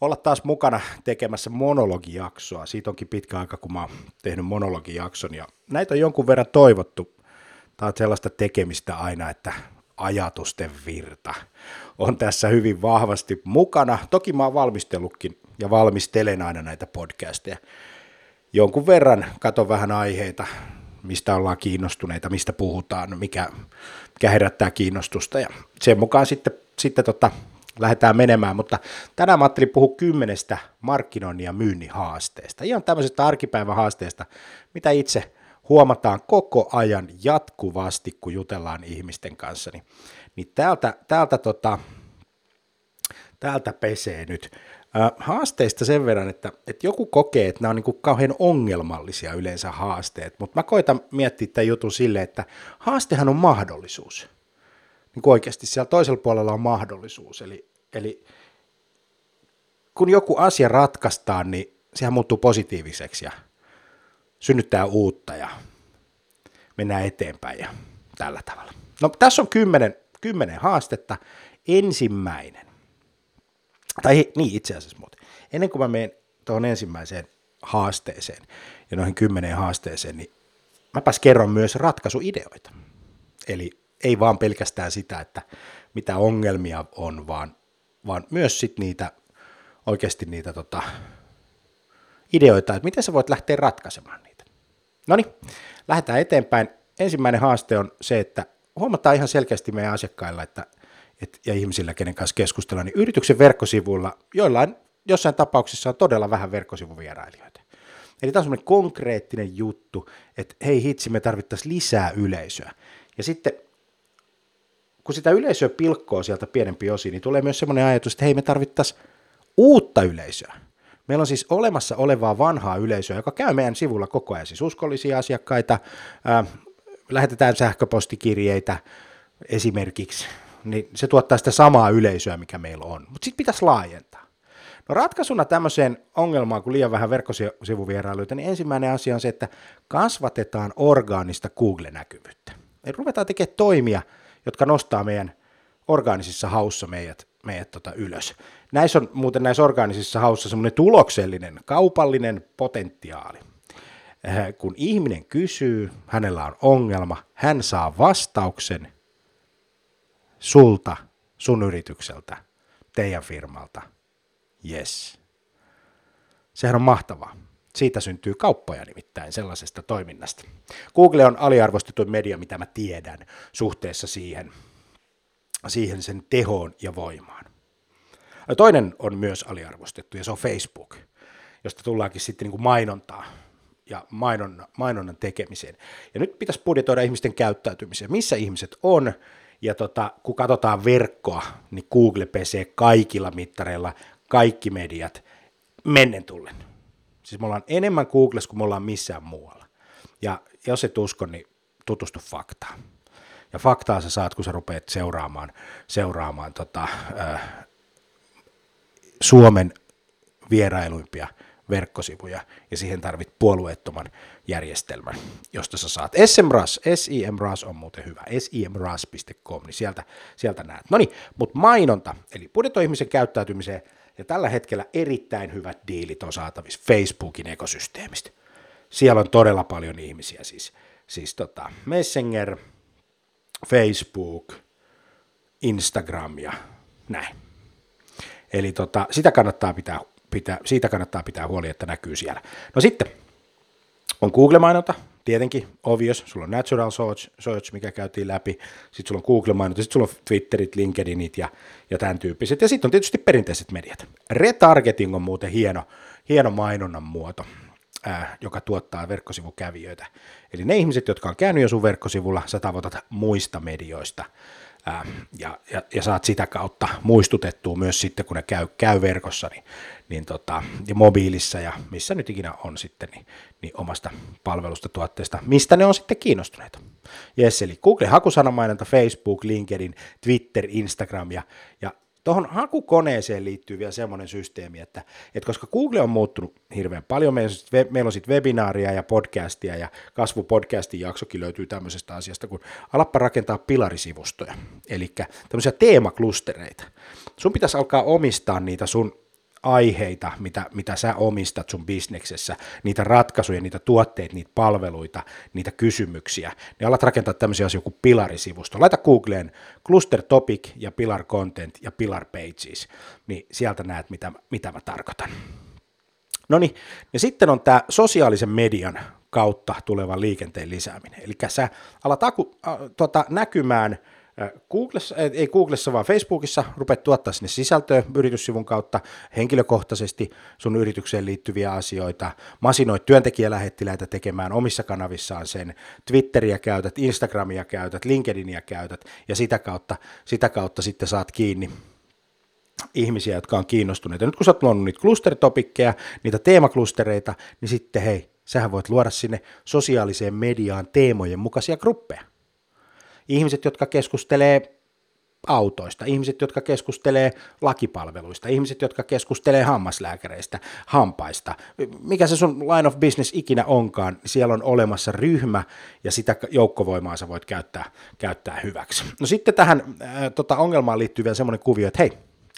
olla taas mukana tekemässä monologijaksoa. Siitä onkin pitkä aika, kun mä oon tehnyt monologijakson ja näitä on jonkun verran toivottu. Tämä on sellaista tekemistä aina, että ajatusten virta on tässä hyvin vahvasti mukana. Toki mä oon valmistellutkin ja valmistelen aina näitä podcasteja. Jonkun verran katon vähän aiheita, mistä ollaan kiinnostuneita, mistä puhutaan, mikä, mikä herättää kiinnostusta ja sen mukaan sitten, sitten tota, lähdetään menemään, mutta tänään mä ajattelin puhua kymmenestä markkinoinnin ja myynnin haasteesta. Ihan tämmöisestä arkipäivän haasteesta, mitä itse huomataan koko ajan jatkuvasti, kun jutellaan ihmisten kanssa, niin, niin täältä, täältä, tota, täältä pesee nyt. Haasteista sen verran, että, että joku kokee, että nämä on niin kuin kauhean ongelmallisia yleensä haasteet, mutta mä koitan miettiä tämän jutun sille, että haastehan on mahdollisuus. Niin kuin oikeasti siellä toisella puolella on mahdollisuus, eli, eli kun joku asia ratkaistaan, niin sehän muuttuu positiiviseksi ja synnyttää uutta ja mennään eteenpäin ja tällä tavalla. No tässä on kymmenen, kymmenen haastetta. Ensimmäinen, tai niin itse asiassa muuten, ennen kuin mä menen tuohon ensimmäiseen haasteeseen ja noihin kymmeneen haasteeseen, niin mäpäs kerron myös ratkaisuideoita. Eli ei vaan pelkästään sitä, että mitä ongelmia on, vaan, vaan myös sit niitä, oikeasti niitä tota, ideoita, että miten sä voit lähteä ratkaisemaan niitä. No niin, lähdetään eteenpäin. Ensimmäinen haaste on se, että huomataan ihan selkeästi meidän asiakkailla että, et, ja ihmisillä, kenen kanssa keskustellaan, niin yrityksen verkkosivuilla joillain, jossain tapauksissa on todella vähän verkkosivuvierailijoita. Eli tämä on semmoinen konkreettinen juttu, että hei hitsi, me tarvittaisiin lisää yleisöä. Ja sitten kun sitä yleisöä pilkkoo sieltä pienempi osiin, niin tulee myös semmoinen ajatus, että hei, me tarvittaisiin uutta yleisöä. Meillä on siis olemassa olevaa vanhaa yleisöä, joka käy meidän sivulla koko ajan, siis uskollisia asiakkaita, ää, lähetetään sähköpostikirjeitä esimerkiksi, niin se tuottaa sitä samaa yleisöä, mikä meillä on. Mutta sitten pitäisi laajentaa. No ratkaisuna tämmöiseen ongelmaan, kun liian vähän verkkosivuvierailuita, niin ensimmäinen asia on se, että kasvatetaan orgaanista Google-näkyvyyttä. Eli ruvetaan tekemään toimia, jotka nostaa meidän orgaanisissa haussa meidät, meidät tota ylös. Näissä on muuten näissä orgaanisissa haussa semmoinen tuloksellinen, kaupallinen potentiaali. Äh, kun ihminen kysyy, hänellä on ongelma, hän saa vastauksen sulta, sun yritykseltä, teidän firmalta. Yes. Sehän on mahtavaa. Siitä syntyy kauppoja nimittäin sellaisesta toiminnasta. Google on aliarvostettu media, mitä mä tiedän, suhteessa siihen, siihen sen tehoon ja voimaan. Toinen on myös aliarvostettu ja se on Facebook, josta tullaankin sitten niin kuin mainontaa ja mainonnan, mainonnan tekemiseen. Ja nyt pitäisi budjetoida ihmisten käyttäytymiseen, missä ihmiset on, ja tota, kun katsotaan verkkoa, niin Google pesee kaikilla mittareilla kaikki mediat mennen tullen. Siis me ollaan enemmän Googlessa kuin me ollaan missään muualla. Ja jos et usko, niin tutustu faktaan. Ja faktaa sä saat, kun sä rupeat seuraamaan, seuraamaan tota, äh, Suomen vierailuimpia verkkosivuja, ja siihen tarvit puolueettoman järjestelmän, josta sä saat SMRAS, SIMRAS on muuten hyvä, simras.com, niin sieltä, sieltä näet. No niin, mutta mainonta, eli budjetoi ihmisen käyttäytymiseen, ja tällä hetkellä erittäin hyvät diilit on saatavissa Facebookin ekosysteemistä. Siellä on todella paljon ihmisiä, siis, siis tota Messenger, Facebook, Instagram ja näin. Eli tota, sitä kannattaa pitää, pitää, siitä kannattaa pitää huoli, että näkyy siellä. No sitten on Google-mainonta, tietenkin obvious, sulla on natural search, search mikä käytiin läpi, sitten sulla on Google-mainonta, sitten sulla on Twitterit, LinkedInit ja, ja tämän tyyppiset, ja sitten on tietysti perinteiset mediat. Retargeting on muuten hieno, hieno mainonnan muoto, ää, joka tuottaa verkkosivukävijöitä. Eli ne ihmiset, jotka on käynyt jo sun verkkosivulla, sä tavoitat muista medioista, ää, ja, ja, ja saat sitä kautta muistutettua myös sitten, kun ne käy, käy verkossa, niin, niin tota, ja mobiilissa ja missä nyt ikinä on sitten, niin, niin omasta palvelusta, tuotteesta, mistä ne on sitten kiinnostuneita. Yes, eli Google hakusanamainonta, Facebook, LinkedIn, Twitter, Instagram ja, ja Tuohon hakukoneeseen liittyy vielä semmoinen systeemi, että, että koska Google on muuttunut hirveän paljon, meillä on, sit, sitten webinaaria ja podcastia ja kasvupodcastin jaksokin löytyy tämmöisestä asiasta, kun alappa rakentaa pilarisivustoja, eli tämmöisiä teemaklustereita. Sun pitäisi alkaa omistaa niitä sun aiheita, mitä, mitä sä omistat sun bisneksessä, niitä ratkaisuja, niitä tuotteita, niitä palveluita, niitä kysymyksiä, niin alat rakentaa tämmöisiä asioita kuin pilarisivusto. Laita Googleen cluster topic ja pilar content ja pilar pages, niin sieltä näet, mitä, mitä mä tarkoitan. No niin, ja sitten on tämä sosiaalisen median kautta tuleva liikenteen lisääminen. Eli sä alat aku, äh, tota, näkymään – Googlessa, ei Googlessa, vaan Facebookissa rupeat tuottaa sinne sisältöä yrityssivun kautta henkilökohtaisesti sun yritykseen liittyviä asioita, masinoit työntekijälähettiläitä tekemään omissa kanavissaan sen, Twitteriä käytät, Instagramia käytät, LinkedInia käytät ja sitä kautta, sitä kautta sitten saat kiinni ihmisiä, jotka on kiinnostuneita. Nyt kun sä oot luonut niitä klusteritopikkeja, niitä teemaklustereita, niin sitten hei, sähän voit luoda sinne sosiaaliseen mediaan teemojen mukaisia gruppeja ihmiset, jotka keskustelee autoista, ihmiset, jotka keskustelee lakipalveluista, ihmiset, jotka keskustelee hammaslääkäreistä, hampaista, mikä se sun line of business ikinä onkaan, siellä on olemassa ryhmä ja sitä joukkovoimaa sä voit käyttää, käyttää hyväksi. No sitten tähän äh, tota ongelmaan liittyy vielä semmoinen kuvio, että hei,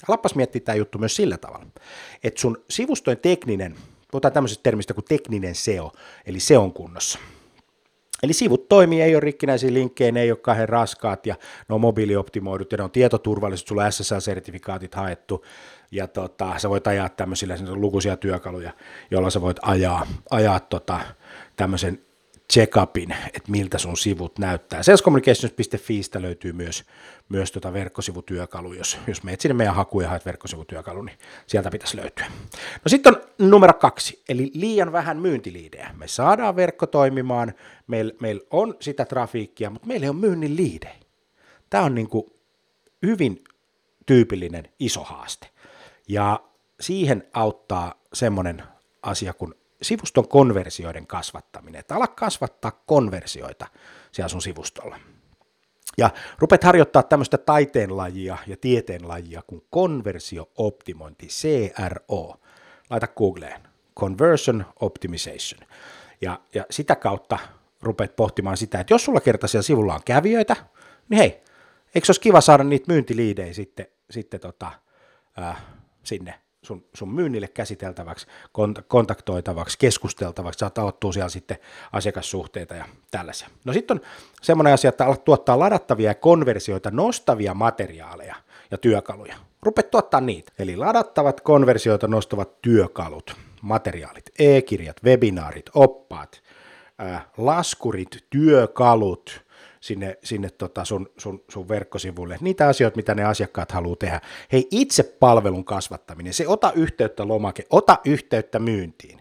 alappas miettiä tämä juttu myös sillä tavalla, että sun sivustojen tekninen, puhutaan tämmöisestä termistä kuin tekninen SEO, eli SEOn kunnossa. Eli sivut toimii, ei ole rikkinäisiä linkkejä, ne ei ole kahden raskaat ja ne on mobiilioptimoidut ja ne on tietoturvalliset, sulla on SSL-sertifikaatit haettu ja tota, sä voit ajaa tämmöisillä lukuisia työkaluja, joilla sä voit ajaa, ajaa tota, tämmöisen check-upin, että miltä sun sivut näyttää. Salescommunications.fiistä löytyy myös, myös tota verkkosivutyökalu, jos, jos meet sinne meidän hakuun ja haet verkkosivutyökalu, niin sieltä pitäisi löytyä. No sitten on numero kaksi, eli liian vähän myyntiliidejä. Me saadaan verkko toimimaan, meillä meil on sitä trafiikkia, mutta meillä ei ole myynnin liidejä. Tämä on niin hyvin tyypillinen iso haaste. Ja siihen auttaa semmoinen asia kuin sivuston konversioiden kasvattaminen, että ala kasvattaa konversioita siellä sun sivustolla. Ja rupet harjoittaa tämmöistä taiteenlajia ja tieteenlajia kuin konversiooptimointi, CRO. Laita Googleen, Conversion Optimization. Ja, ja sitä kautta rupet pohtimaan sitä, että jos sulla kerta siellä sivulla on kävijöitä, niin hei, eikö olisi kiva saada niitä myyntiliidejä sitten, sitten tota, ää, sinne sun, sun myynnille käsiteltäväksi, kontaktoitavaksi, keskusteltavaksi, saat aloittua siellä sitten asiakassuhteita ja tällaisia. No sitten on semmoinen asia, että alat tuottaa ladattavia ja konversioita nostavia materiaaleja ja työkaluja. Rupet tuottaa niitä. Eli ladattavat konversioita nostavat työkalut, materiaalit, e-kirjat, webinaarit, oppaat, laskurit, työkalut, sinne, sinne tota sun, sun, sun verkkosivuille, niitä asioita, mitä ne asiakkaat haluaa tehdä. Hei, itse palvelun kasvattaminen, se ota yhteyttä lomake, ota yhteyttä myyntiin,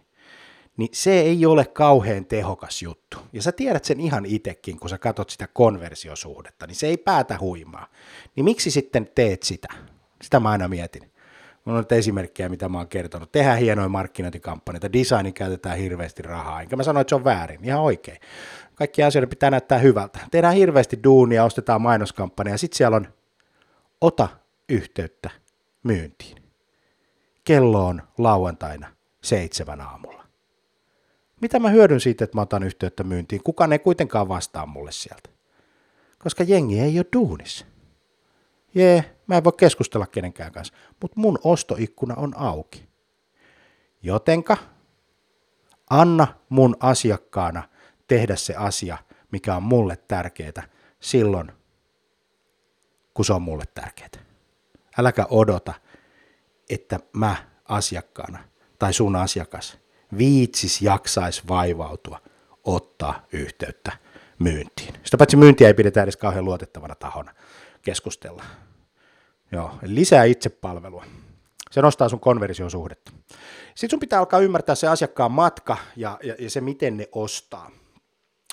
niin se ei ole kauhean tehokas juttu. Ja sä tiedät sen ihan itekin, kun sä katsot sitä konversiosuhdetta, niin se ei päätä huimaa. Niin miksi sitten teet sitä? Sitä mä aina mietin. Mulla on esimerkkejä, mitä mä oon kertonut. Tehdään hienoja markkinointikampanjoita, designin käytetään hirveästi rahaa, enkä mä sano, että se on väärin, ihan oikein kaikki asioiden pitää näyttää hyvältä. Tehdään hirveästi duunia, ostetaan mainoskampanja ja sitten siellä on ota yhteyttä myyntiin. Kello on lauantaina seitsemän aamulla. Mitä mä hyödyn siitä, että mä otan yhteyttä myyntiin? Kukaan ei kuitenkaan vastaa mulle sieltä. Koska jengi ei ole duunissa. Jee, mä en voi keskustella kenenkään kanssa, mutta mun ostoikkuna on auki. Jotenka anna mun asiakkaana tehdä se asia, mikä on mulle tärkeää silloin, kun se on mulle tärkeää. Äläkä odota, että mä asiakkaana tai sun asiakas viitsis jaksais vaivautua ottaa yhteyttä myyntiin. Sitä paitsi myyntiä ei pidetä edes kauhean luotettavana tahona keskustella. Joo, lisää itsepalvelua. Se nostaa sun konversiosuhdetta. Sitten sun pitää alkaa ymmärtää se asiakkaan matka ja, ja, ja se, miten ne ostaa.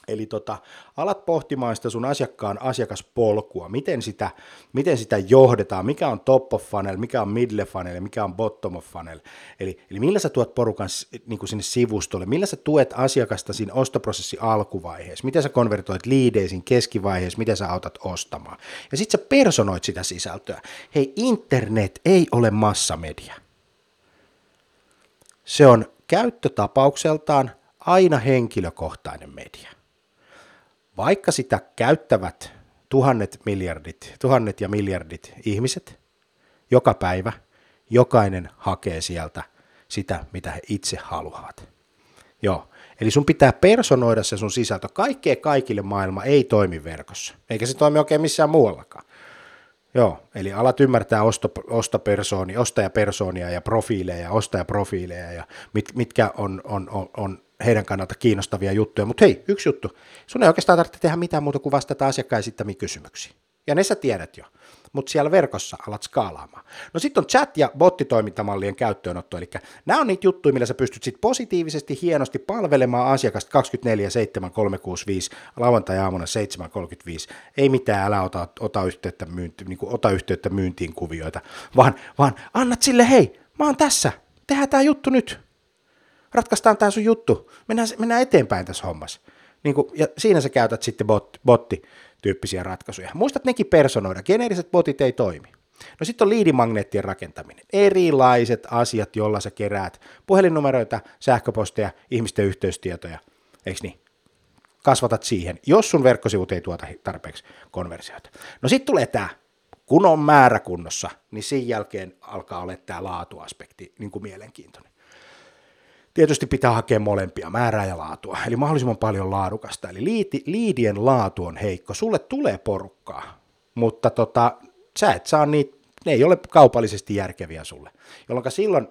Eli tota, alat pohtimaan sitä sun asiakkaan asiakaspolkua, miten sitä, miten sitä johdetaan, mikä on top of funnel, mikä on middle funnel mikä on bottom of funnel. Eli, eli millä sä tuot porukan niin kuin sinne sivustolle, millä sä tuet asiakasta siinä ostoprosessin alkuvaiheessa, miten sä konvertoit liideisiin keskivaiheessa, miten sä autat ostamaan. Ja sitten sä personoit sitä sisältöä. Hei, internet ei ole massamedia. Se on käyttötapaukseltaan aina henkilökohtainen media vaikka sitä käyttävät tuhannet miljardit, tuhannet ja miljardit ihmiset joka päivä, jokainen hakee sieltä sitä, mitä he itse haluavat. Joo, eli sun pitää personoida se sun sisältö. Kaikkea kaikille maailma ei toimi verkossa, eikä se toimi oikein missään muuallakaan. Joo, eli alat ymmärtää osto, ostopersoonia, ostajapersoonia ja profiileja ja ostajaprofiileja ja mit, mitkä on, on, on, on heidän kannalta kiinnostavia juttuja. Mutta hei, yksi juttu. Sun ei oikeastaan tarvitse tehdä mitään muuta kuin vastata asiakkaan esittämiin kysymyksiin. Ja ne sä tiedät jo. Mutta siellä verkossa alat skaalaamaan. No sitten on chat- ja bottitoimintamallien käyttöönotto. Eli nämä on niitä juttuja, millä sä pystyt sit positiivisesti, hienosti palvelemaan asiakasta 24 7 365 lauantai-aamuna 7.35. Ei mitään, älä ota, ota, yhteyttä, myynti, niin ota yhteyttä myyntiin kuvioita, vaan, vaan annat sille, hei, mä oon tässä, tehdään tämä juttu nyt ratkaistaan tämä sun juttu, mennään, mennään eteenpäin tässä hommassa. Niin kuin, ja siinä sä käytät sitten bot, botti-tyyppisiä ratkaisuja. Muistat nekin personoida, geneeriset botit ei toimi. No sitten on liidimagneettien rakentaminen. Erilaiset asiat, joilla sä keräät puhelinnumeroita, sähköposteja, ihmisten yhteystietoja, eikö niin? Kasvatat siihen, jos sun verkkosivut ei tuota tarpeeksi konversioita. No sitten tulee tämä, kun on määrä kunnossa, niin sen jälkeen alkaa olla tämä laatuaspekti niin kuin mielenkiintoinen. Tietysti pitää hakea molempia, määrää ja laatua, eli mahdollisimman paljon laadukasta. Eli liidi, liidien laatu on heikko. Sulle tulee porukkaa, mutta tota, sä et saa niitä, ne ei ole kaupallisesti järkeviä sulle. Jolloin silloin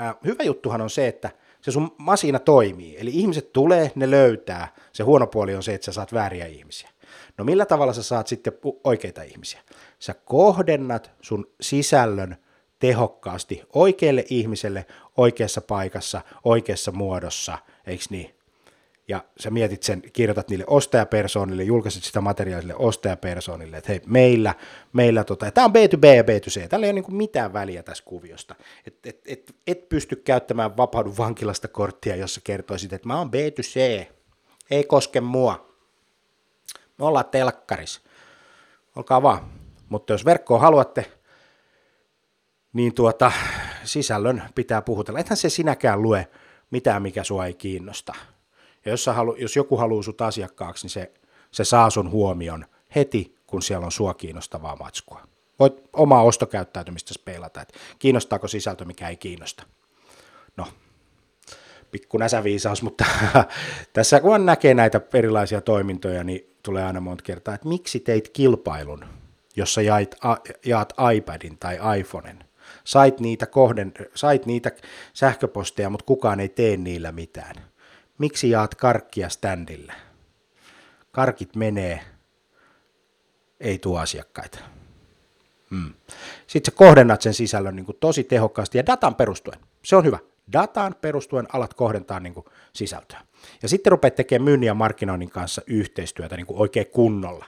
äh, hyvä juttuhan on se, että se sun masina toimii. Eli ihmiset tulee, ne löytää. Se huono puoli on se, että sä saat vääriä ihmisiä. No millä tavalla sä saat sitten oikeita ihmisiä? Sä kohdennat sun sisällön tehokkaasti oikealle ihmiselle oikeassa paikassa, oikeassa muodossa, eikö niin? Ja sä mietit sen, kirjoitat niille ostajapersoonille, julkaiset sitä materiaalille ostajapersoonille, että hei, meillä, meillä tota, tämä on B2B ja B2C, tällä ei ole niin mitään väliä tässä kuviosta. Et, et, et, et pysty käyttämään vapaudun vankilasta korttia, jossa kertoisit, että mä oon B2C, ei koske mua. Me ollaan telkkaris. Olkaa vaan. Mutta jos verkkoa haluatte, niin tuota, sisällön pitää puhutella. Ethän se sinäkään lue mitään, mikä sua ei kiinnosta. Ja jos, halu, jos joku haluaa sut asiakkaaksi, niin se, se saa sun huomion heti, kun siellä on sua kiinnostavaa matskua. Voit omaa ostokäyttäytymistä peilata, että kiinnostaako sisältö, mikä ei kiinnosta. No, pikku näsäviisaus, mutta tässä kun näkee näitä erilaisia toimintoja, niin tulee aina monta kertaa, että miksi teit kilpailun, jossa jaat, jaat iPadin tai iPhoneen sait niitä, kohden, sait niitä sähköposteja, mutta kukaan ei tee niillä mitään. Miksi jaat karkkia standille? Karkit menee, ei tuo asiakkaita. Hmm. Sitten sä kohdennat sen sisällön niin kuin tosi tehokkaasti ja datan perustuen. Se on hyvä. Dataan perustuen alat kohdentaa niin kuin sisältöä. Ja sitten rupeat tekemään myynnin ja markkinoinnin kanssa yhteistyötä niin kuin oikein kunnolla.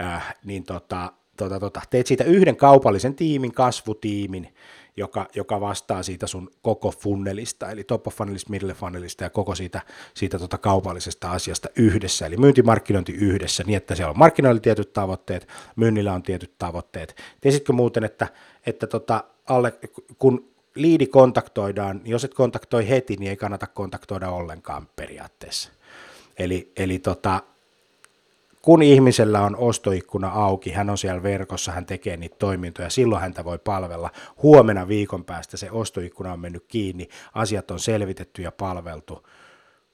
Äh, niin tota, tota, tota, teet siitä yhden kaupallisen tiimin, kasvutiimin, joka, joka vastaa siitä sun koko funnelista, eli top of funnelista, middle funnelista ja koko siitä, siitä tota kaupallisesta asiasta yhdessä, eli myyntimarkkinointi yhdessä, niin että siellä on markkinoilla tietyt tavoitteet, myynnillä on tietyt tavoitteet. Tiesitkö muuten, että, että tota, alle, kun liidi kontaktoidaan, jos et kontaktoi heti, niin ei kannata kontaktoida ollenkaan periaatteessa. Eli, eli tota, kun ihmisellä on ostoikkuna auki, hän on siellä verkossa, hän tekee niitä toimintoja, silloin häntä voi palvella. Huomenna viikon päästä se ostoikkuna on mennyt kiinni, asiat on selvitetty ja palveltu,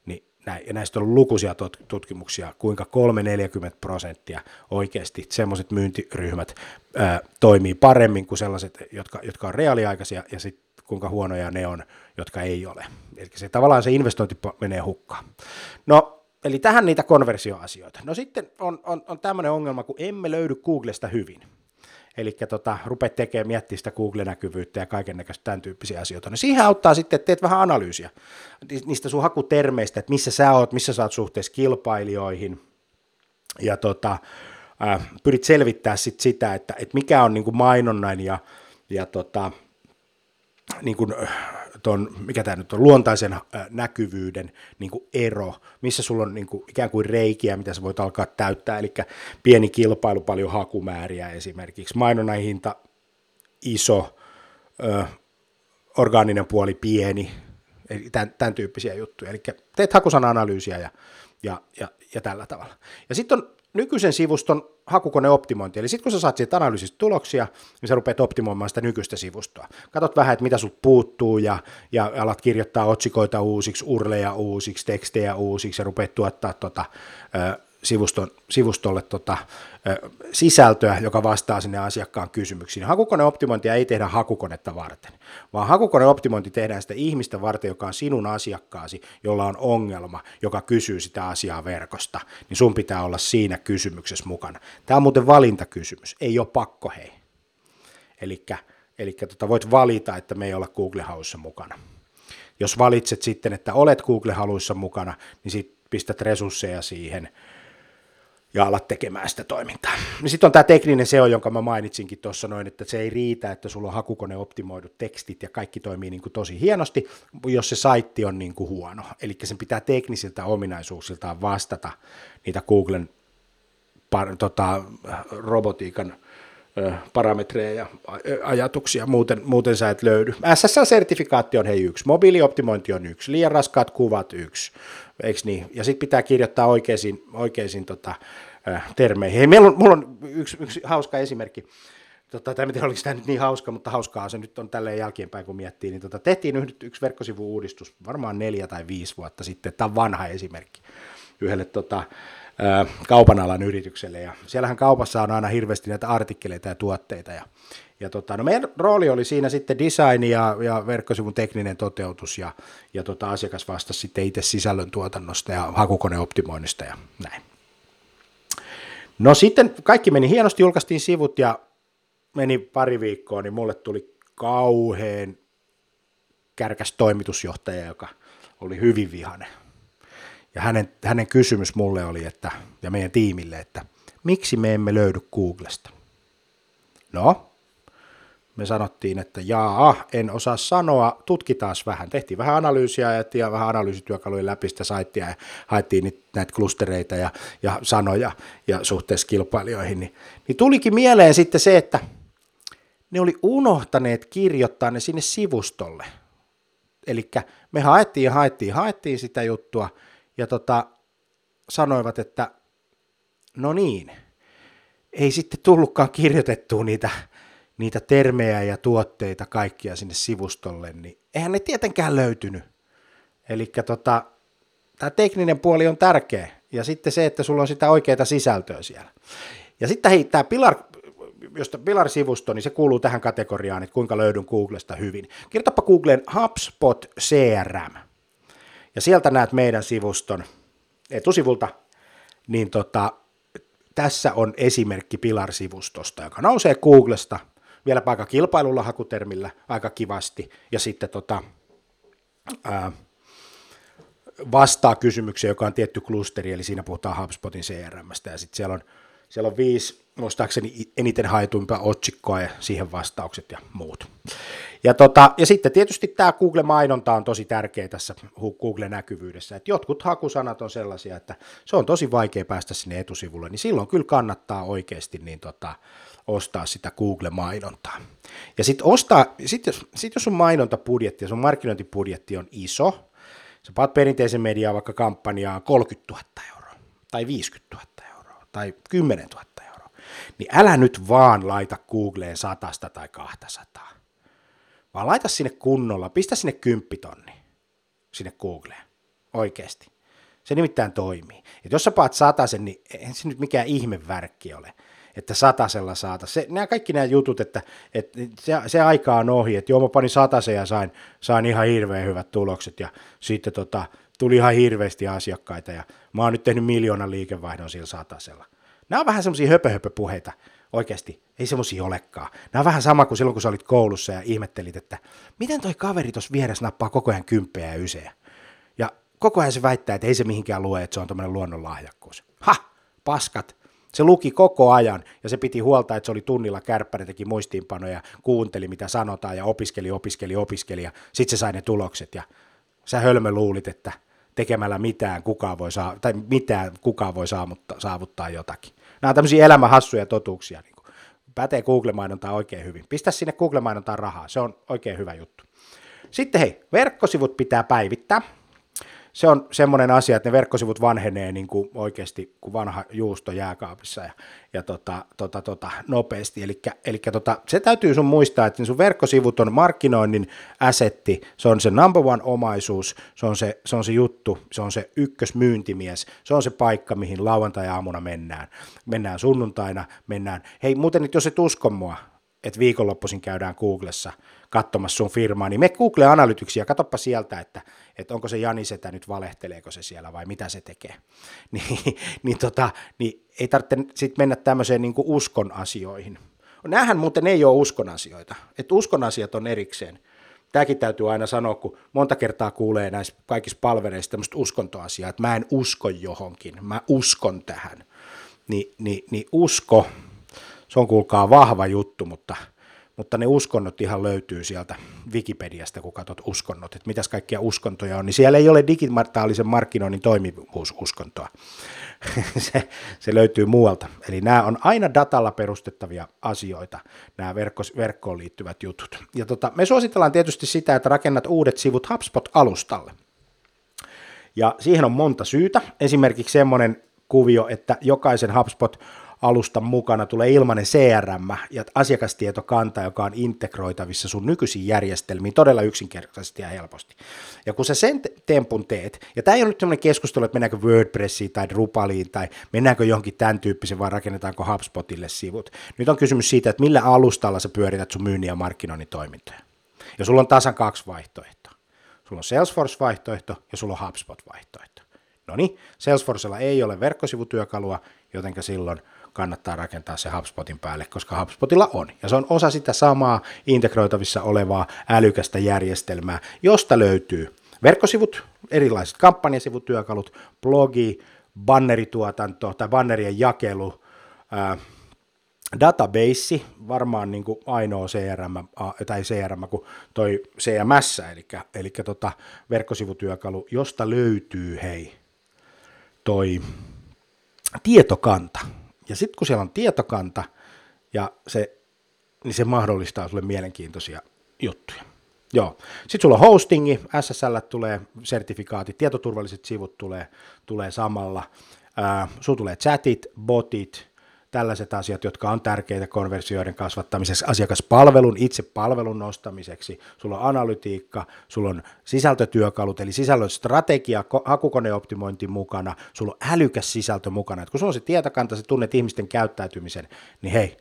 niin näin, ja näistä on lukuisia tutkimuksia, kuinka 3-40 prosenttia oikeasti semmoiset myyntiryhmät ää, toimii paremmin kuin sellaiset, jotka, jotka on reaaliaikaisia, ja sitten kuinka huonoja ne on, jotka ei ole. Eli se tavallaan se investointi menee hukkaan. No, Eli tähän niitä konversioasioita. No sitten on, on, on tämmöinen ongelma, kun emme löydy Googlesta hyvin. Eli tota, rupeat tekemään, miettiä sitä Google-näkyvyyttä ja kaiken näköistä tämän tyyppisiä asioita. No siihen auttaa sitten, että teet vähän analyysiä niistä sun hakutermeistä, että missä sä oot, missä sä oot suhteessa kilpailijoihin. Ja tota, äh, pyrit selvittää sit sitä, että, että mikä on niin mainonnan ja, ja tota, niin kuin, ton, mikä tämä nyt on, luontaisen äh, näkyvyyden niin kuin ero, missä sulla on niin kuin, ikään kuin reikiä, mitä sä voit alkaa täyttää, eli pieni kilpailu, paljon hakumääriä esimerkiksi, mainonnan hinta iso, ö, orgaaninen puoli pieni, eli tämän, tämän tyyppisiä juttuja, eli teet hakusana-analyysiä ja, ja, ja, ja tällä tavalla. Ja sitten on nykyisen sivuston hakukoneoptimointi. Eli sitten kun sä saat siitä analyysistä tuloksia, niin sä rupeat optimoimaan sitä nykyistä sivustoa. Katot vähän, että mitä sut puuttuu ja, ja alat kirjoittaa otsikoita uusiksi, urleja uusiksi, tekstejä uusiksi ja rupeat tuottaa tota, sivuston, sivustolle tota, sisältöä, joka vastaa sinne asiakkaan kysymyksiin. Hakukoneoptimointia ei tehdä hakukonetta varten, vaan hakukoneoptimointi tehdään sitä ihmistä varten, joka on sinun asiakkaasi, jolla on ongelma, joka kysyy sitä asiaa verkosta, niin sun pitää olla siinä kysymyksessä mukana. Tämä on muuten valintakysymys, ei ole pakko hei. Eli tota, voit valita, että me ei olla Google-haussa mukana. Jos valitset sitten, että olet Google-haluissa mukana, niin sitten pistät resursseja siihen, ja alat tekemään sitä toimintaa. No sitten on tämä tekninen SEO, jonka mä mainitsinkin tuossa noin, että se ei riitä, että sulla on hakukone optimoidut tekstit ja kaikki toimii niin kuin tosi hienosti, jos se saitti on niin kuin huono. Eli sen pitää teknisiltä ominaisuuksiltaan vastata niitä Googlen par, tota, robotiikan parametreja ja ajatuksia, muuten, muuten sä et löydy. SSL-sertifikaatti on hei yksi, mobiilioptimointi on yksi, liian raskaat kuvat yksi, eikö niin? Ja sitten pitää kirjoittaa oikeisiin, oikeisiin tota, termeihin. Hei, meillä on, mulla on yksi, yksi hauska esimerkki. Tota, en tiedä, oliko tämä nyt niin hauska, mutta hauskaa se nyt on tälleen jälkeenpäin, kun miettii. Niin tota, tehtiin yhdet, yksi verkkosivu-uudistus varmaan neljä tai viisi vuotta sitten. Tämä on vanha esimerkki yhdelle tota, kaupan alan yritykselle. Ja siellähän kaupassa on aina hirveästi näitä artikkeleita ja tuotteita. Ja, ja tota, no meidän rooli oli siinä sitten design ja, ja verkkosivun tekninen toteutus ja, ja tota, asiakas vastasi sitten itse sisällön tuotannosta ja hakukoneoptimoinnista ja näin. No sitten kaikki meni hienosti, julkaistiin sivut ja meni pari viikkoa, niin mulle tuli kauheen kärkäs toimitusjohtaja, joka oli hyvin vihainen. Ja hänen, hänen kysymys mulle oli, että, ja meidän tiimille, että miksi me emme löydy Googlesta? No, me sanottiin, että jaa, en osaa sanoa, tutkitaan vähän. Tehtiin vähän analyysiä ja vähän analyysityökaluja läpi sitä saittia ja haettiin näitä klustereita ja, ja sanoja ja suhteessa kilpailijoihin. Niin, niin tulikin mieleen sitten se, että ne oli unohtaneet kirjoittaa ne sinne sivustolle. Eli me haettiin ja haettiin, haettiin sitä juttua ja tota, sanoivat, että no niin, ei sitten tullutkaan kirjoitettua niitä niitä termejä ja tuotteita kaikkia sinne sivustolle, niin eihän ne tietenkään löytynyt. Eli tota, tämä tekninen puoli on tärkeä, ja sitten se, että sulla on sitä oikeaa sisältöä siellä. Ja sitten hei, tämä Pilar, josta Pilar-sivusto, niin se kuuluu tähän kategoriaan, että kuinka löydyn Googlesta hyvin. Kirjoitapa Googleen HubSpot CRM, ja sieltä näet meidän sivuston etusivulta, niin tota, tässä on esimerkki Pilar-sivustosta, joka nousee Googlesta – vielä aika kilpailulla hakutermillä aika kivasti, ja sitten tota, ää, vastaa kysymykseen, joka on tietty klusteri, eli siinä puhutaan HubSpotin CRMstä, ja sitten siellä on Siellä on viisi, muistaakseni eniten haetuimpaa otsikkoa ja siihen vastaukset ja muut. Ja, tota, ja sitten tietysti tämä Google-mainonta on tosi tärkeä tässä Google-näkyvyydessä, että jotkut hakusanat on sellaisia, että se on tosi vaikea päästä sinne etusivulle, niin silloin kyllä kannattaa oikeasti niin tota, ostaa sitä Google-mainontaa. Ja sitten ostaa, sit jos, sit jos sun mainontapudjetti ja sun markkinointipudjetti on iso, sä paat perinteisen mediaa vaikka kampanjaa 30 000 euroa, tai 50 000 euroa, tai 10 000 euroa, niin älä nyt vaan laita Googleen satasta tai 200, vaan laita sinne kunnolla, pistä sinne kymppitonni sinne Googleen, oikeasti. Se nimittäin toimii. Et jos sä paat satasen, niin eihän se nyt mikään ihmevärkki ole että satasella saata. Se, nämä kaikki nämä jutut, että, että se, se aika on ohi, että joo mä panin satasen ja sain, sain ihan hirveän hyvät tulokset ja sitten tota, tuli ihan hirveästi asiakkaita ja mä oon nyt tehnyt miljoonan liikevaihdon sillä satasella. Nämä on vähän semmoisia höpö-höpö-puheita, oikeasti, ei semmoisia olekaan. Nämä on vähän sama kuin silloin, kun sä olit koulussa ja ihmettelit, että miten toi kaveri tuossa vieressä nappaa koko ajan kymppejä ja ysejä. Ja koko ajan se väittää, että ei se mihinkään lue, että se on tämmöinen luonnonlahjakkuus. Ha, paskat, se luki koko ajan ja se piti huolta, että se oli tunnilla kärppäinen, teki muistiinpanoja, kuunteli mitä sanotaan ja opiskeli, opiskeli, opiskeli ja sitten se sai ne tulokset ja sä hölmö luulit, että tekemällä mitään kukaan voi, saa, tai mitään kukaan voi saavuttaa, saavuttaa jotakin. Nämä on tämmöisiä elämänhassuja totuuksia. Niin. Pätee Google-mainontaa oikein hyvin. Pistä sinne Google-mainontaan rahaa, se on oikein hyvä juttu. Sitten hei, verkkosivut pitää päivittää se on semmoinen asia, että ne verkkosivut vanhenee niin kuin oikeasti kuin vanha juusto jääkaapissa ja, ja tota, tota, tota, nopeasti. Eli tota, se täytyy sun muistaa, että sun verkkosivut on markkinoinnin asetti, se on se number one omaisuus, se on se, se on se juttu, se on se ykkösmyyntimies, se on se paikka, mihin lauantai-aamuna mennään. Mennään sunnuntaina, mennään. Hei, muuten nyt jos et usko mua, että viikonloppuisin käydään Googlessa katsomassa sun firmaa, niin me Google Analyticsia, katoppa sieltä, että, että onko se Jani Setä nyt valehteleeko se siellä vai mitä se tekee. niin, niin, tota, niin ei tarvitse sit mennä tämmöiseen niin uskon asioihin. Nämähän muuten ei ole uskon asioita, että uskon asiat on erikseen. Tämäkin täytyy aina sanoa, kun monta kertaa kuulee näissä kaikissa palvereissa tämmöistä uskontoasiaa, että mä en usko johonkin, mä uskon tähän. Ni, niin, niin usko, se on kuulkaa vahva juttu, mutta, mutta ne uskonnot ihan löytyy sieltä Wikipediasta, kun katsot uskonnot, että mitäs kaikkia uskontoja on, niin siellä ei ole digitaalisen markkinoinnin toimivuususkontoa. se, se löytyy muualta. Eli nämä on aina datalla perustettavia asioita, nämä verkko, verkkoon liittyvät jutut. Ja tota, me suositellaan tietysti sitä, että rakennat uudet sivut HubSpot-alustalle. Ja siihen on monta syytä. Esimerkiksi semmoinen kuvio, että jokaisen HubSpot alustan mukana tulee ilmainen CRM ja asiakastietokanta, joka on integroitavissa sun nykyisiin järjestelmiin todella yksinkertaisesti ja helposti. Ja kun sä sen tempun teet, ja tämä ei ole nyt sellainen keskustelu, että mennäänkö WordPressiin tai Drupaliin tai mennäänkö johonkin tämän tyyppisen, vai rakennetaanko HubSpotille sivut. Nyt on kysymys siitä, että millä alustalla sä pyörität sun myynnin ja markkinoinnin toimintoja. Ja sulla on tasan kaksi vaihtoehtoa. Sulla on Salesforce-vaihtoehto ja sulla on HubSpot-vaihtoehto. No niin, Salesforcella ei ole verkkosivutyökalua, jotenka silloin – kannattaa rakentaa se HubSpotin päälle, koska HubSpotilla on. Ja se on osa sitä samaa integroitavissa olevaa älykästä järjestelmää, josta löytyy verkkosivut, erilaiset kampanjasivutyökalut, blogi, bannerituotanto tai bannerien jakelu, ää, database, varmaan niin kuin ainoa CRM, tai CRM kuin toi CMS, eli, eli tota verkkosivutyökalu, josta löytyy, hei, toi tietokanta, ja sitten kun siellä on tietokanta, ja se, niin se mahdollistaa sulle mielenkiintoisia juttuja. Joo. Sitten sulla on hostingi, SSL tulee sertifikaatit, tietoturvalliset sivut tulee, tulee samalla. Äh, sulla tulee chatit, botit, tällaiset asiat, jotka on tärkeitä konversioiden kasvattamiseksi, asiakaspalvelun, itse palvelun nostamiseksi, sulla on analytiikka, sulla on sisältötyökalut, eli sisällön strategia, hakukoneoptimointi mukana, sulla on älykäs sisältö mukana, että kun sulla on se tietokanta, sä tunnet ihmisten käyttäytymisen, niin hei,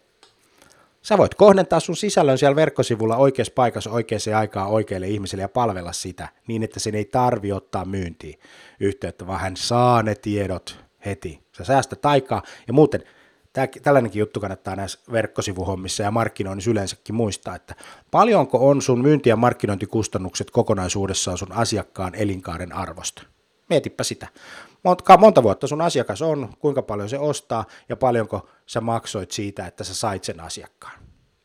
Sä voit kohdentaa sun sisällön siellä verkkosivulla oikeassa paikassa oikeaan aikaan oikealle ihmiselle ja palvella sitä niin, että sen ei tarvi ottaa myyntiin yhteyttä, vaan hän saa ne tiedot heti. Sä säästät aikaa ja muuten Tämä, tällainenkin juttu kannattaa näissä verkkosivuhommissa ja markkinoinnissa yleensäkin muistaa, että paljonko on sun myynti- ja markkinointikustannukset kokonaisuudessaan sun asiakkaan elinkaaren arvosta. Mietipä sitä. monta, monta vuotta sun asiakas on, kuinka paljon se ostaa ja paljonko sä maksoit siitä, että sä sait sen asiakkaan.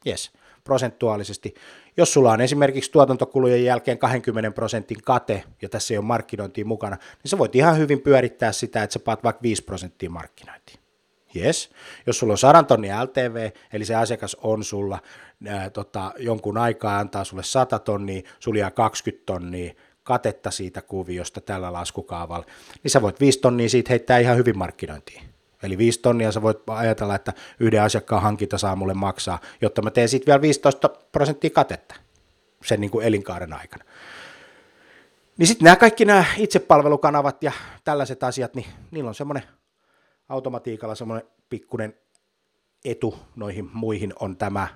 Yes, prosentuaalisesti. Jos sulla on esimerkiksi tuotantokulujen jälkeen 20 prosentin kate, ja tässä ei ole markkinointia mukana, niin sä voit ihan hyvin pyörittää sitä, että sä paat vaikka 5 prosenttia markkinointiin. Yes. Jos sulla on 100 tonnia LTV, eli se asiakas on sulla ää, tota, jonkun aikaa antaa sulle 100 tonnia, sulla jää 20 tonnia katetta siitä kuviosta tällä laskukaavalla, niin sä voit 5 tonnia siitä heittää ihan hyvin markkinointiin. Eli 5 tonnia sä voit ajatella, että yhden asiakkaan hankinta saa mulle maksaa, jotta mä teen siitä vielä 15 prosenttia katetta sen niin kuin elinkaaren aikana. Niin sitten nämä kaikki nämä itsepalvelukanavat ja tällaiset asiat, niin niillä on semmoinen automatiikalla semmoinen pikkuinen etu noihin muihin on tämä.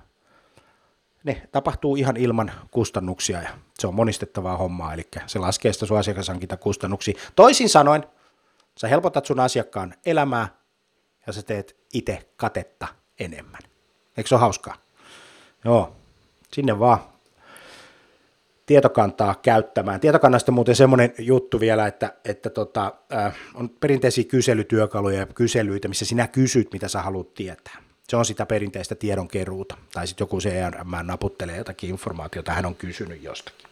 Ne tapahtuu ihan ilman kustannuksia ja se on monistettavaa hommaa, eli se laskee sitä sun asiakashankintakustannuksia. Toisin sanoen, sä helpotat sun asiakkaan elämää ja sä teet itse katetta enemmän. Eikö se ole hauskaa? Joo, sinne vaan tietokantaa käyttämään. Tietokannasta muuten semmoinen juttu vielä, että, että tota, äh, on perinteisiä kyselytyökaluja ja kyselyitä, missä sinä kysyt, mitä sä haluat tietää. Se on sitä perinteistä tiedonkeruuta. Tai sitten joku CRM naputtelee jotakin informaatiota, hän on kysynyt jostakin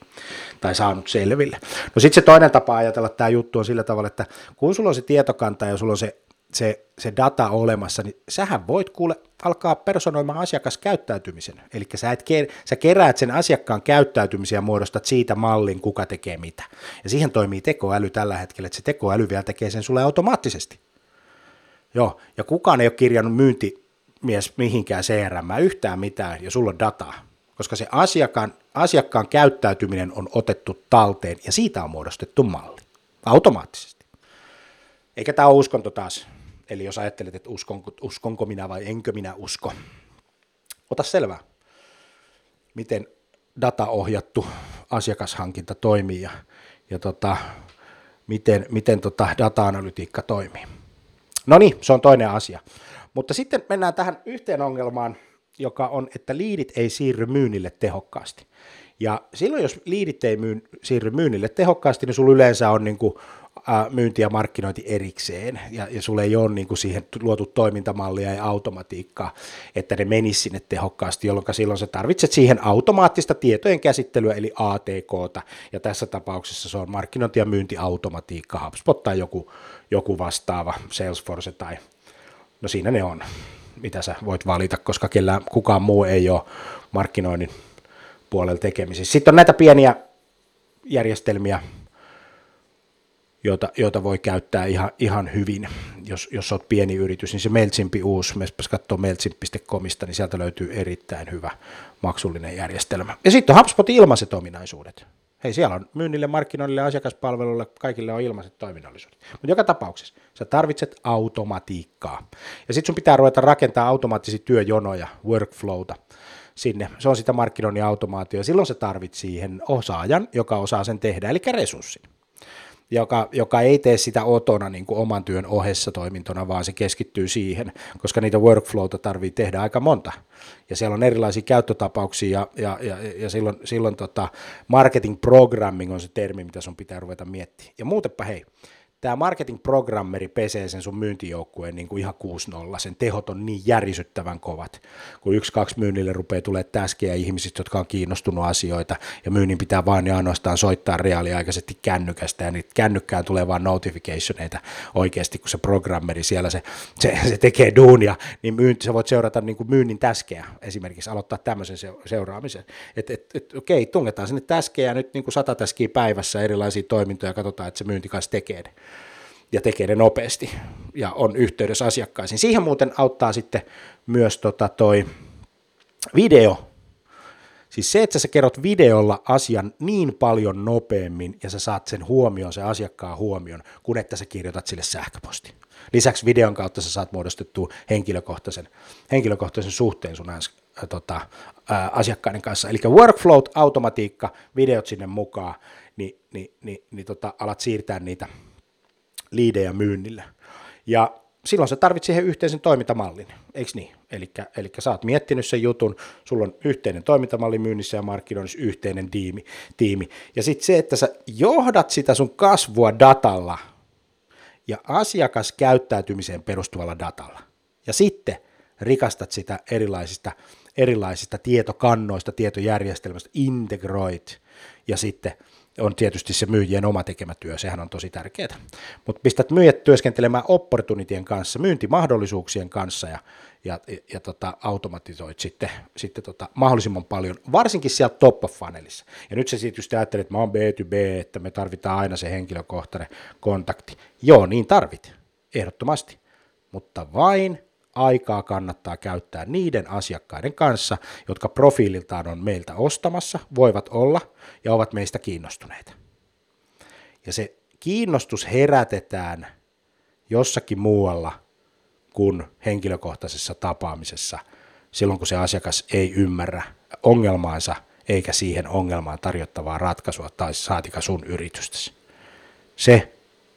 tai saanut selville. No sitten se toinen tapa ajatella tämä juttu on sillä tavalla, että kun sulla on se tietokanta ja sulla on se se, se data olemassa, niin sähän voit kuule alkaa personoimaan asiakaskäyttäytymisen. Eli sä, et, sä keräät sen asiakkaan käyttäytymisiä ja muodostat siitä mallin, kuka tekee mitä. Ja siihen toimii tekoäly tällä hetkellä, että se tekoäly vielä tekee sen sulle automaattisesti. Joo, ja kukaan ei ole kirjannut myyntimies mihinkään CRM yhtään mitään, ja sulla on dataa. Koska se asiakkaan, asiakkaan käyttäytyminen on otettu talteen, ja siitä on muodostettu malli. Automaattisesti. Eikä tämä ole uskonto taas Eli jos ajattelet, että uskonko, uskonko minä vai enkö minä usko, ota selvää, miten dataohjattu asiakashankinta toimii ja, ja tota, miten, miten tota data-analytiikka toimii. No niin, se on toinen asia. Mutta sitten mennään tähän yhteen ongelmaan, joka on, että liidit ei siirry myynnille tehokkaasti. Ja silloin, jos liidit ei myy, siirry myynnille tehokkaasti, niin sulla yleensä on niin kuin myynti ja markkinointi erikseen, ja, ja sulle ei ole niin kuin siihen luotu toimintamallia ja automatiikkaa, että ne menisi sinne tehokkaasti, jolloin silloin sä tarvitset siihen automaattista tietojen käsittelyä, eli ATKta, ja tässä tapauksessa se on markkinointi- ja myyntiautomatiikka, HubSpot tai joku, joku vastaava, Salesforce tai, no siinä ne on, mitä sä voit valita, koska kellään, kukaan muu ei ole markkinoinnin puolella tekemisissä. Sitten on näitä pieniä järjestelmiä, joita, joita voi käyttää ihan, ihan hyvin, jos, jos olet pieni yritys, niin se MailChimpi uusi, jos katsoo mailchimp.comista, niin sieltä löytyy erittäin hyvä maksullinen järjestelmä. Ja sitten on HubSpotin ilmaiset ominaisuudet. Hei, siellä on myynnille, markkinoille, asiakaspalveluille, kaikille on ilmaiset toiminnallisuudet. Mutta joka tapauksessa sä tarvitset automatiikkaa. Ja sitten sun pitää ruveta rakentaa automaattisia työjonoja, workflowta sinne. Se on sitä markkinoinnin automaatio. Silloin sä tarvit siihen osaajan, joka osaa sen tehdä, eli resurssin joka, joka ei tee sitä otona niin kuin oman työn ohessa toimintona, vaan se keskittyy siihen, koska niitä workflowta tarvii tehdä aika monta. Ja siellä on erilaisia käyttötapauksia ja, ja, ja, ja silloin, silloin tota marketing programming on se termi, mitä sun pitää ruveta miettimään. Ja muutenpa hei, tämä marketing-programmeri pesee sen sun myyntijoukkueen niin kuin ihan 6-0, sen tehot on niin järisyttävän kovat, kun yksi, kaksi myynnille rupeaa tulee täskejä ihmisistä, jotka on kiinnostunut asioita, ja myynnin pitää vain ja ainoastaan soittaa reaaliaikaisesti kännykästä, ja niitä kännykkään tulee vain notificationeita oikeasti, kun se programmeri siellä se, se, se tekee duunia, niin myynti, sä voit seurata niin kuin myynnin täskejä esimerkiksi, aloittaa tämmöisen seuraamisen, että et, et, okei, tungetaan sinne täskejä nyt niin kuin sata täskiä päivässä erilaisia toimintoja, ja katsotaan, että se myynti kanssa tekee ne ja tekee ne nopeasti ja on yhteydessä asiakkaisiin. Siihen muuten auttaa sitten myös tota toi video. Siis se, että sä kerrot videolla asian niin paljon nopeammin ja sä saat sen huomioon, se asiakkaan huomion, kun että sä kirjoitat sille sähköposti. Lisäksi videon kautta sä saat muodostettua henkilökohtaisen, henkilökohtaisen suhteen sun äs, ä, tota, ä, asiakkaiden kanssa. Eli workflow, automatiikka, videot sinne mukaan, niin, niin, niin, niin tota, alat siirtää niitä liidejä myynnille. Ja silloin sä tarvitset siihen yhteisen toimintamallin, eikö niin? Eli sä oot miettinyt sen jutun, sulla on yhteinen toimintamalli myynnissä ja markkinoinnissa, yhteinen tiimi. tiimi. Ja sitten se, että sä johdat sitä sun kasvua datalla ja asiakaskäyttäytymiseen perustuvalla datalla. Ja sitten rikastat sitä erilaisista, erilaisista tietokannoista, tietojärjestelmästä, integroit ja sitten on tietysti se myyjien oma tekemä työ, sehän on tosi tärkeää. Mutta pistät myyjät työskentelemään opportunitien kanssa, myyntimahdollisuuksien kanssa ja, ja, ja, tota, automatisoit sitten, sitten tota, mahdollisimman paljon, varsinkin sieltä top of funnelissa. Ja nyt se just ajattelee, että mä oon B2B, että me tarvitaan aina se henkilökohtainen kontakti. Joo, niin tarvit, ehdottomasti, mutta vain aikaa kannattaa käyttää niiden asiakkaiden kanssa, jotka profiililtaan on meiltä ostamassa, voivat olla ja ovat meistä kiinnostuneita. Ja se kiinnostus herätetään jossakin muualla kuin henkilökohtaisessa tapaamisessa, silloin kun se asiakas ei ymmärrä ongelmaansa eikä siihen ongelmaan tarjottavaa ratkaisua tai saatika sun yritystäsi. Se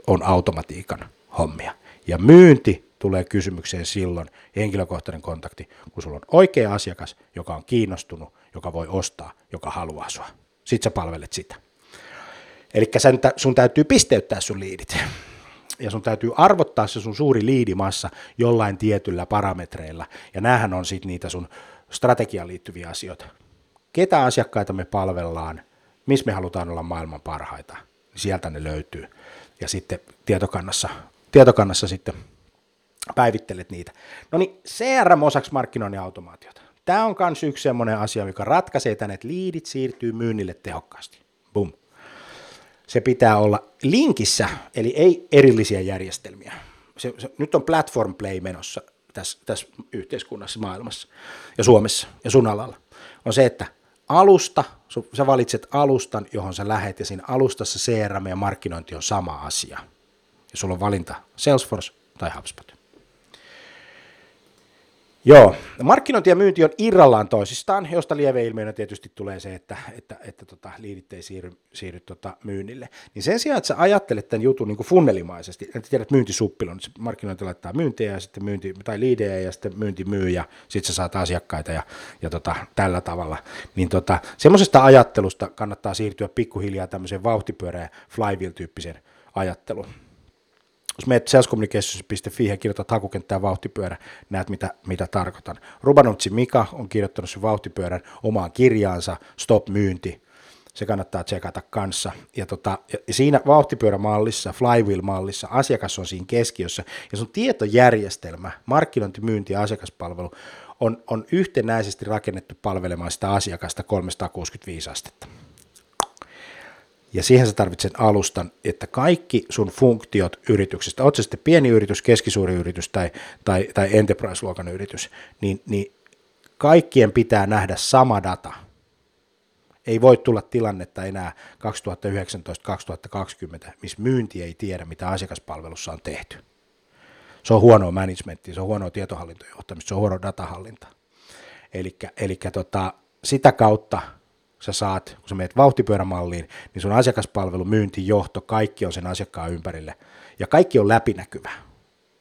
on automatiikan hommia. Ja myynti tulee kysymykseen silloin henkilökohtainen kontakti, kun sulla on oikea asiakas, joka on kiinnostunut, joka voi ostaa, joka haluaa sua. Sitten sä palvelet sitä. Eli sun täytyy pisteyttää sun liidit. Ja sun täytyy arvottaa se sun suuri liidimassa jollain tietyllä parametreilla. Ja näähän on sitten niitä sun strategiaan liittyviä asioita. Ketä asiakkaita me palvellaan, missä me halutaan olla maailman parhaita, niin sieltä ne löytyy. Ja sitten tietokannassa, tietokannassa sitten päivittelet niitä. No niin, CRM osaksi markkinoinnin automaatiota. Tämä on myös yksi sellainen asia, joka ratkaisee tänne, että liidit siirtyy myynnille tehokkaasti. Boom. Se pitää olla linkissä, eli ei erillisiä järjestelmiä. Se, se, nyt on platform play menossa tässä, tässä yhteiskunnassa, maailmassa ja Suomessa ja sun alalla. On se, että alusta, sä valitset alustan, johon sä lähet, ja siinä alustassa CRM ja markkinointi on sama asia. Ja sulla on valinta Salesforce tai HubSpot. Joo, markkinointi ja myynti on irrallaan toisistaan, josta lieveilmiönä tietysti tulee se, että, että, että tota, liidit ei siirry, siirry tota, myynnille. Niin sen sijaan, että sä ajattelet tämän jutun niin funnelimaisesti, että tiedät myyntisuppilon, niin markkinointi laittaa myyntiä ja sitten myynti, tai liidejä ja sitten myynti myy ja sitten sä saat asiakkaita ja, ja tota, tällä tavalla. Niin tota, semmoisesta ajattelusta kannattaa siirtyä pikkuhiljaa tämmöiseen vauhtipyöreä flywheel-tyyppiseen ajatteluun jos menet salescommunications.fi ja kirjoitat hakukenttään vauhtipyörä, näet mitä, mitä tarkoitan. Rubanutsi Mika on kirjoittanut sen vauhtipyörän omaan kirjaansa, Stop myynti, se kannattaa tsekata kanssa. Ja, tota, ja siinä vauhtipyörämallissa, flywheel-mallissa, asiakas on siinä keskiössä, ja sun tietojärjestelmä, markkinointi, myynti ja asiakaspalvelu on, on yhtenäisesti rakennettu palvelemaan sitä asiakasta 365 astetta. Ja siihen sä tarvitset alustan, että kaikki sun funktiot yrityksestä, oot se sitten pieni yritys, keskisuuri yritys tai, tai, tai enterprise-luokan yritys, niin, niin kaikkien pitää nähdä sama data. Ei voi tulla tilannetta enää 2019-2020, missä myynti ei tiedä, mitä asiakaspalvelussa on tehty. Se on huonoa managementia, se on huonoa tietohallintojohtamista, se on huonoa datahallinta. Eli tota, sitä kautta sä saat, kun sä meet vauhtipyörämalliin, niin sun asiakaspalvelu, myynti, johto, kaikki on sen asiakkaan ympärille. Ja kaikki on läpinäkyvä.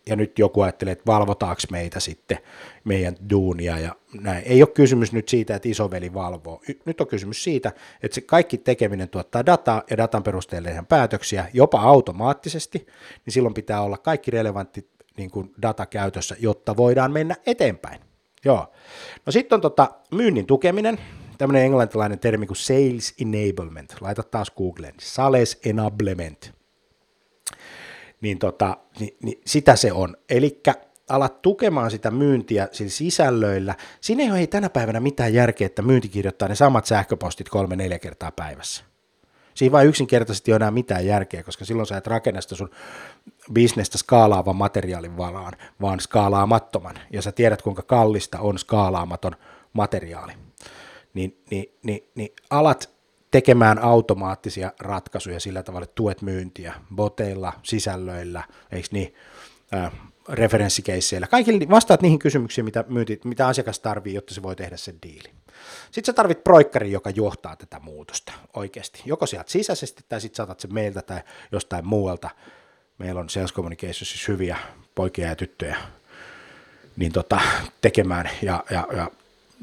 Ja nyt joku ajattelee, että valvotaanko meitä sitten meidän duunia ja näin. Ei ole kysymys nyt siitä, että isoveli valvoo. Nyt on kysymys siitä, että se kaikki tekeminen tuottaa dataa ja datan perusteella tehdään päätöksiä, jopa automaattisesti, niin silloin pitää olla kaikki relevantti niin kuin data käytössä, jotta voidaan mennä eteenpäin. Joo. No sitten on tota myynnin tukeminen, tämmöinen englantilainen termi kuin sales enablement. Laita taas Googleen. Sales enablement. Niin, tota, niin, niin sitä se on. Eli alat tukemaan sitä myyntiä sillä sisällöillä. Siinä ei ole tänä päivänä mitään järkeä, että myynti kirjoittaa ne samat sähköpostit kolme-neljä kertaa päivässä. Siinä vain yksinkertaisesti ei ole enää mitään järkeä, koska silloin sä et rakenna sitä sun bisnestä skaalaavan materiaalin varaan, vaan skaalaamattoman. Ja sä tiedät, kuinka kallista on skaalaamaton materiaali niin, niin, niin, niin alat tekemään automaattisia ratkaisuja sillä tavalla, että tuet myyntiä boteilla, sisällöillä, eikö niin, äh, referenssikeisseillä. Kaikille vastaat niihin kysymyksiin, mitä, myynti, mitä asiakas tarvii, jotta se voi tehdä sen diili. Sitten sä tarvit proikkarin, joka johtaa tätä muutosta oikeasti. Joko sieltä sisäisesti tai sitten saatat sen meiltä tai jostain muualta. Meillä on Sales Communications hyviä poikia ja tyttöjä niin tota, tekemään ja, ja, ja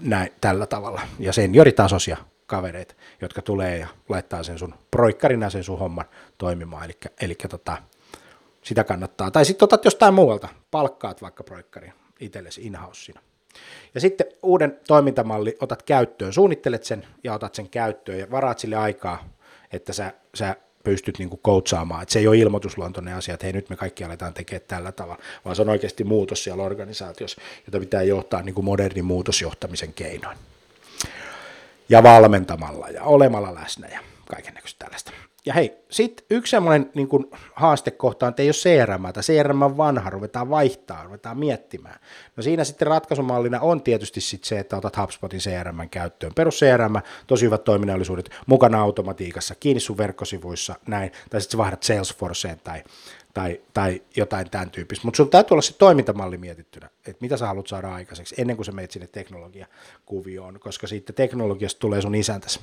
näin, tällä tavalla. Ja senioritasoisia kavereita, jotka tulee ja laittaa sen sun proikkarina sen sun homman toimimaan. Eli, eli tota, Sitä kannattaa. Tai sitten otat jostain muualta, palkkaat vaikka projekkari itsellesi in Ja sitten uuden toimintamalli otat käyttöön, suunnittelet sen ja otat sen käyttöön ja varaat sille aikaa, että sä, sä pystyt niin coachaamaan. Että se ei ole ilmoitusluontoinen asia, että hei nyt me kaikki aletaan tekemään tällä tavalla, vaan se on oikeasti muutos siellä organisaatiossa, jota pitää johtaa niin kuin modernin muutosjohtamisen keinoin. Ja valmentamalla ja olemalla läsnä ja kaiken tällaista. Ja hei, sitten yksi semmoinen niin kuin haastekohta on, että ei ole CRM, tai CRM on vanha, ruvetaan vaihtaa, ruvetaan miettimään. No siinä sitten ratkaisumallina on tietysti sit se, että otat HubSpotin CRM käyttöön. Perus CRM, tosi hyvät toiminnallisuudet, mukana automatiikassa, kiinni sun verkkosivuissa, näin, tai sitten vaihdat Salesforceen tai, tai, tai jotain tämän tyyppistä. Mutta sun täytyy olla se toimintamalli mietittynä, että mitä sä haluat saada aikaiseksi ennen kuin sä menet sinne teknologiakuvioon, koska siitä teknologiasta tulee sun isäntäsi.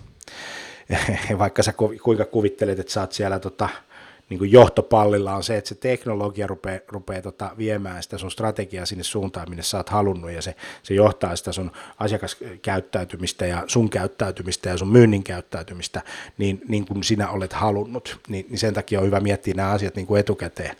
vaikka sä kuinka kuvittelet, että sä oot siellä tota, niin kuin johtopallilla on se, että se teknologia rupeaa, rupeaa tota, viemään sitä sun strategiaa sinne suuntaan, minne sä oot halunnut, ja se, se johtaa sitä sun asiakaskäyttäytymistä ja sun käyttäytymistä ja sun myynnin käyttäytymistä, niin, niin kuin sinä olet halunnut, niin, niin sen takia on hyvä miettiä nämä asiat niin kuin etukäteen.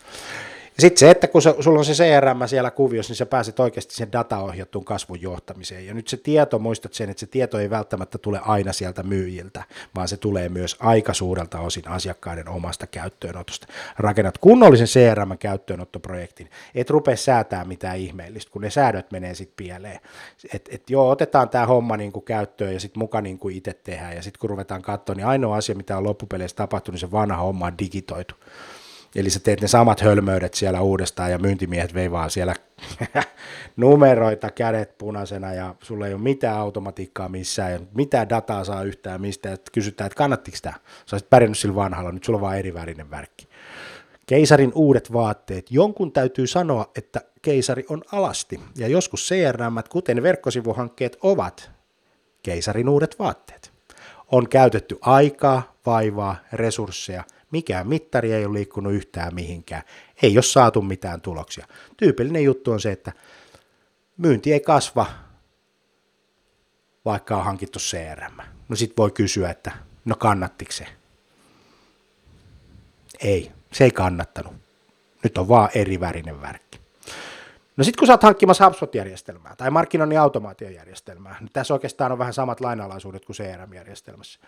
Sitten se, että kun sulla on se CRM siellä kuviossa, niin sä pääset oikeasti sen dataohjattuun kasvun johtamiseen. Ja nyt se tieto, muistat sen, että se tieto ei välttämättä tule aina sieltä myyjiltä, vaan se tulee myös aika suurelta osin asiakkaiden omasta käyttöönotosta. Rakennat kunnollisen CRM-käyttöönottoprojektin, et rupea säätää mitään ihmeellistä, kun ne säädöt menee sitten pieleen. Et, et joo, otetaan tämä homma niin kuin käyttöön ja sitten mukaan niin kuin itse tehdään. Ja sitten kun ruvetaan katsoa, niin ainoa asia, mitä on loppupeleissä tapahtunut, niin se vanha homma on digitoitu. Eli sä teet ne samat hölmöydet siellä uudestaan ja myyntimiehet veivaa siellä numeroita kädet punaisena ja sulla ei ole mitään automatiikkaa missään ja mitään dataa saa yhtään mistä. Et kysytään, että kannattiko tämä? Sä olisit pärjännyt sillä vanhalla, nyt sulla on vaan eri värinen värkki. Keisarin uudet vaatteet. Jonkun täytyy sanoa, että keisari on alasti ja joskus CRM, kuten verkkosivuhankkeet, ovat keisarin uudet vaatteet. On käytetty aikaa, vaivaa, resursseja – Mikään mittari ei ole liikkunut yhtään mihinkään. Ei ole saatu mitään tuloksia. Tyypillinen juttu on se, että myynti ei kasva, vaikka on hankittu CRM. No sit voi kysyä, että no kannattiko se? Ei, se ei kannattanut. Nyt on vaan eri värinen värkki. No sitten kun sä oot hankkimassa HubSpot-järjestelmää tai markkinoinnin automaatiojärjestelmää, niin tässä oikeastaan on vähän samat lainalaisuudet kuin CRM-järjestelmässä.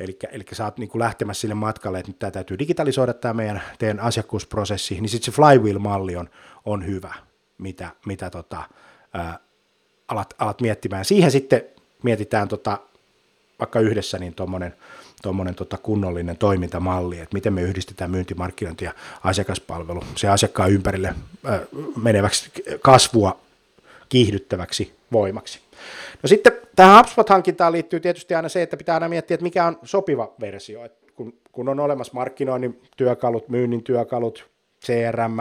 Eli, eli sä oot niin kuin lähtemässä sille matkalle, että nyt tämä täytyy digitalisoida tämä meidän teidän asiakkuusprosessi, niin sitten se flywheel-malli on, on hyvä, mitä, mitä tota, ää, alat, alat miettimään. Siihen sitten mietitään tota, vaikka yhdessä niin tuommoinen tuommoinen tota kunnollinen toimintamalli, että miten me yhdistetään myyntimarkkinointi ja asiakaspalvelu se asiakkaan ympärille meneväksi kasvua kiihdyttäväksi voimaksi. No sitten tähän HubSpot-hankintaan liittyy tietysti aina se, että pitää aina miettiä, että mikä on sopiva versio. Kun, kun on olemassa markkinoinnin työkalut, myynnin työkalut, CRM,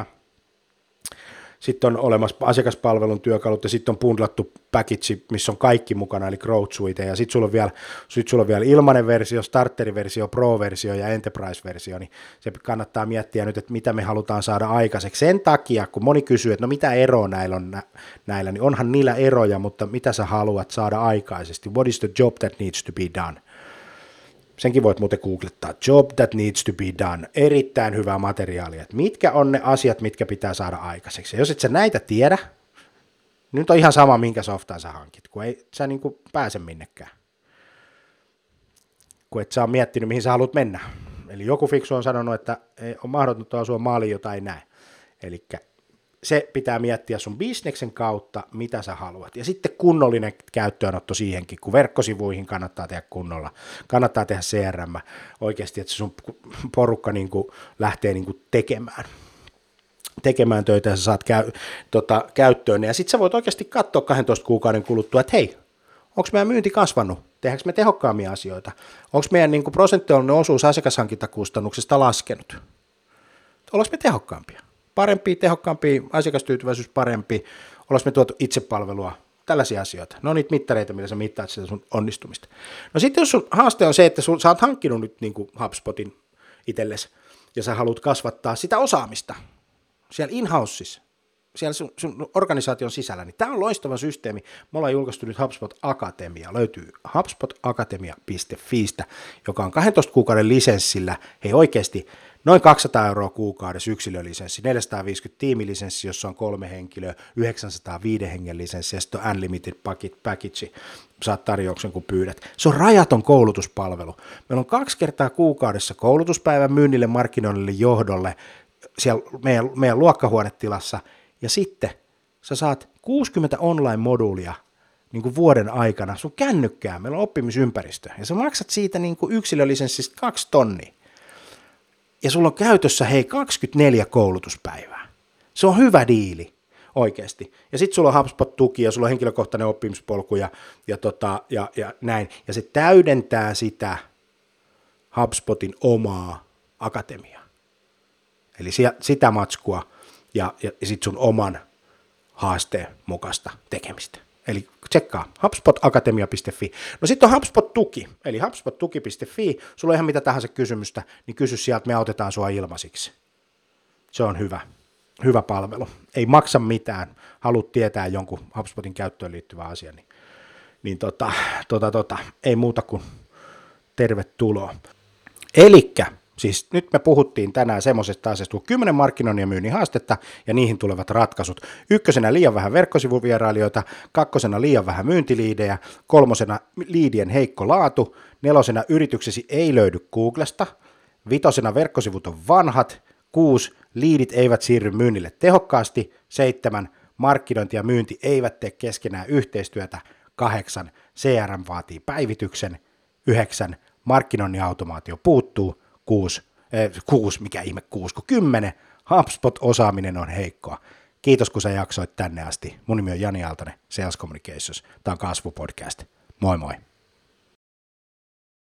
sitten on olemassa asiakaspalvelun työkalut ja sitten on bundlattu package, missä on kaikki mukana, eli Growth Suite, ja sitten sulla, on vielä, sit sulla on vielä ilmainen versio, starteriversio, pro-versio ja enterprise-versio, niin se kannattaa miettiä nyt, että mitä me halutaan saada aikaiseksi. Sen takia, kun moni kysyy, että no mitä eroa näillä on näillä, niin onhan niillä eroja, mutta mitä sä haluat saada aikaisesti? What is the job that needs to be done? Senkin voit muuten googlettaa, job that needs to be done, erittäin hyvää materiaalia, että mitkä on ne asiat, mitkä pitää saada aikaiseksi. Ja jos et sä näitä tiedä, niin nyt on ihan sama, minkä softaan sä hankit, kun ei sä niin kuin pääse minnekään. Kun et sä ole miettinyt, mihin sä haluat mennä. Eli joku fiksu on sanonut, että on mahdotonta asua maaliin, jota ei näe. Eli se pitää miettiä sun bisneksen kautta, mitä sä haluat. Ja sitten kunnollinen käyttöönotto siihenkin, kun verkkosivuihin kannattaa tehdä kunnolla. Kannattaa tehdä CRM oikeasti, että sun porukka niin kuin lähtee niin kuin tekemään tekemään töitä ja sä saat käy, tota, käyttöön. Ja sitten sä voit oikeasti katsoa 12 kuukauden kuluttua, että hei, onko meidän myynti kasvanut? Tehdäänkö me tehokkaampia asioita? Onko meidän niin prosentuaalinen osuus asiakashankintakustannuksista laskenut? Ollaanko me tehokkaampia? Parempi, tehokkaampi, asiakastyytyväisyys parempi, ollaanko me tuotu itsepalvelua, tällaisia asioita. Ne on niitä mittareita, millä sä mittaat sitä sun onnistumista. No sitten jos sun haaste on se, että sun, sä oot hankkinut nyt niin kuin HubSpotin itsellesi, ja sä haluat kasvattaa sitä osaamista siellä in siellä sun, sun organisaation sisällä, niin tämä on loistava systeemi. Me ollaan julkaistu nyt HubSpot Akatemia. Löytyy hubspotakatemia.fiistä, joka on 12 kuukauden lisenssillä. Hei oikeasti noin 200 euroa kuukaudessa yksilölisenssi, 450 tiimilisenssi, jossa on kolme henkilöä, 905 hengen lisenssi ja sitten on unlimited package, saat tarjouksen kun pyydät. Se on rajaton koulutuspalvelu. Meillä on kaksi kertaa kuukaudessa koulutuspäivän myynnille, markkinoinnille, johdolle, siellä meidän, meidän luokkahuonetilassa, ja sitten sä saat 60 online-moduulia niin kuin vuoden aikana sun kännykkää, meillä on oppimisympäristö, ja sä maksat siitä niin kuin yksilöllisenssistä kaksi tonnia. Ja sulla on käytössä, hei, 24 koulutuspäivää. Se on hyvä diili, oikeasti. Ja sitten sulla on HubSpot-tuki ja sulla on henkilökohtainen oppimispolku ja, ja, tota, ja, ja näin. Ja se täydentää sitä HubSpotin omaa akatemiaa. Eli sitä matskua ja, ja, sitten sun oman haasteen mukaista tekemistä. Eli tsekkaa hubspotakatemia.fi. No sitten on HubSpot-tuki, eli hubspottuki.fi. Sulla on ihan mitä tahansa kysymystä, niin kysy sieltä, me autetaan sua ilmaisiksi. Se on hyvä. Hyvä palvelu. Ei maksa mitään. Haluat tietää jonkun HubSpotin käyttöön liittyvä asia, niin, niin tota, tota, tota, ei muuta kuin tervetuloa. Elikkä Siis nyt me puhuttiin tänään semmoisesta asiasta kuin 10 markkinoinnin ja myynnin haastetta ja niihin tulevat ratkaisut. Ykkösenä liian vähän verkkosivuvierailijoita, kakkosena liian vähän myyntiliidejä, kolmosena liidien heikko laatu, nelosena yrityksesi ei löydy Googlesta, vitosena verkkosivut on vanhat, kuusi liidit eivät siirry myynnille tehokkaasti, seitsemän markkinointi ja myynti eivät tee keskenään yhteistyötä, kahdeksan CRM vaatii päivityksen, yhdeksän markkinoinnin automaatio puuttuu, 6, eh, 6 mikä ihme 6, kun 10, HubSpot-osaaminen on heikkoa. Kiitos, kun sä jaksoit tänne asti. Mun nimi on Jani Aaltonen, Sales Communications. Tämä on Kasvupodcast. Moi moi.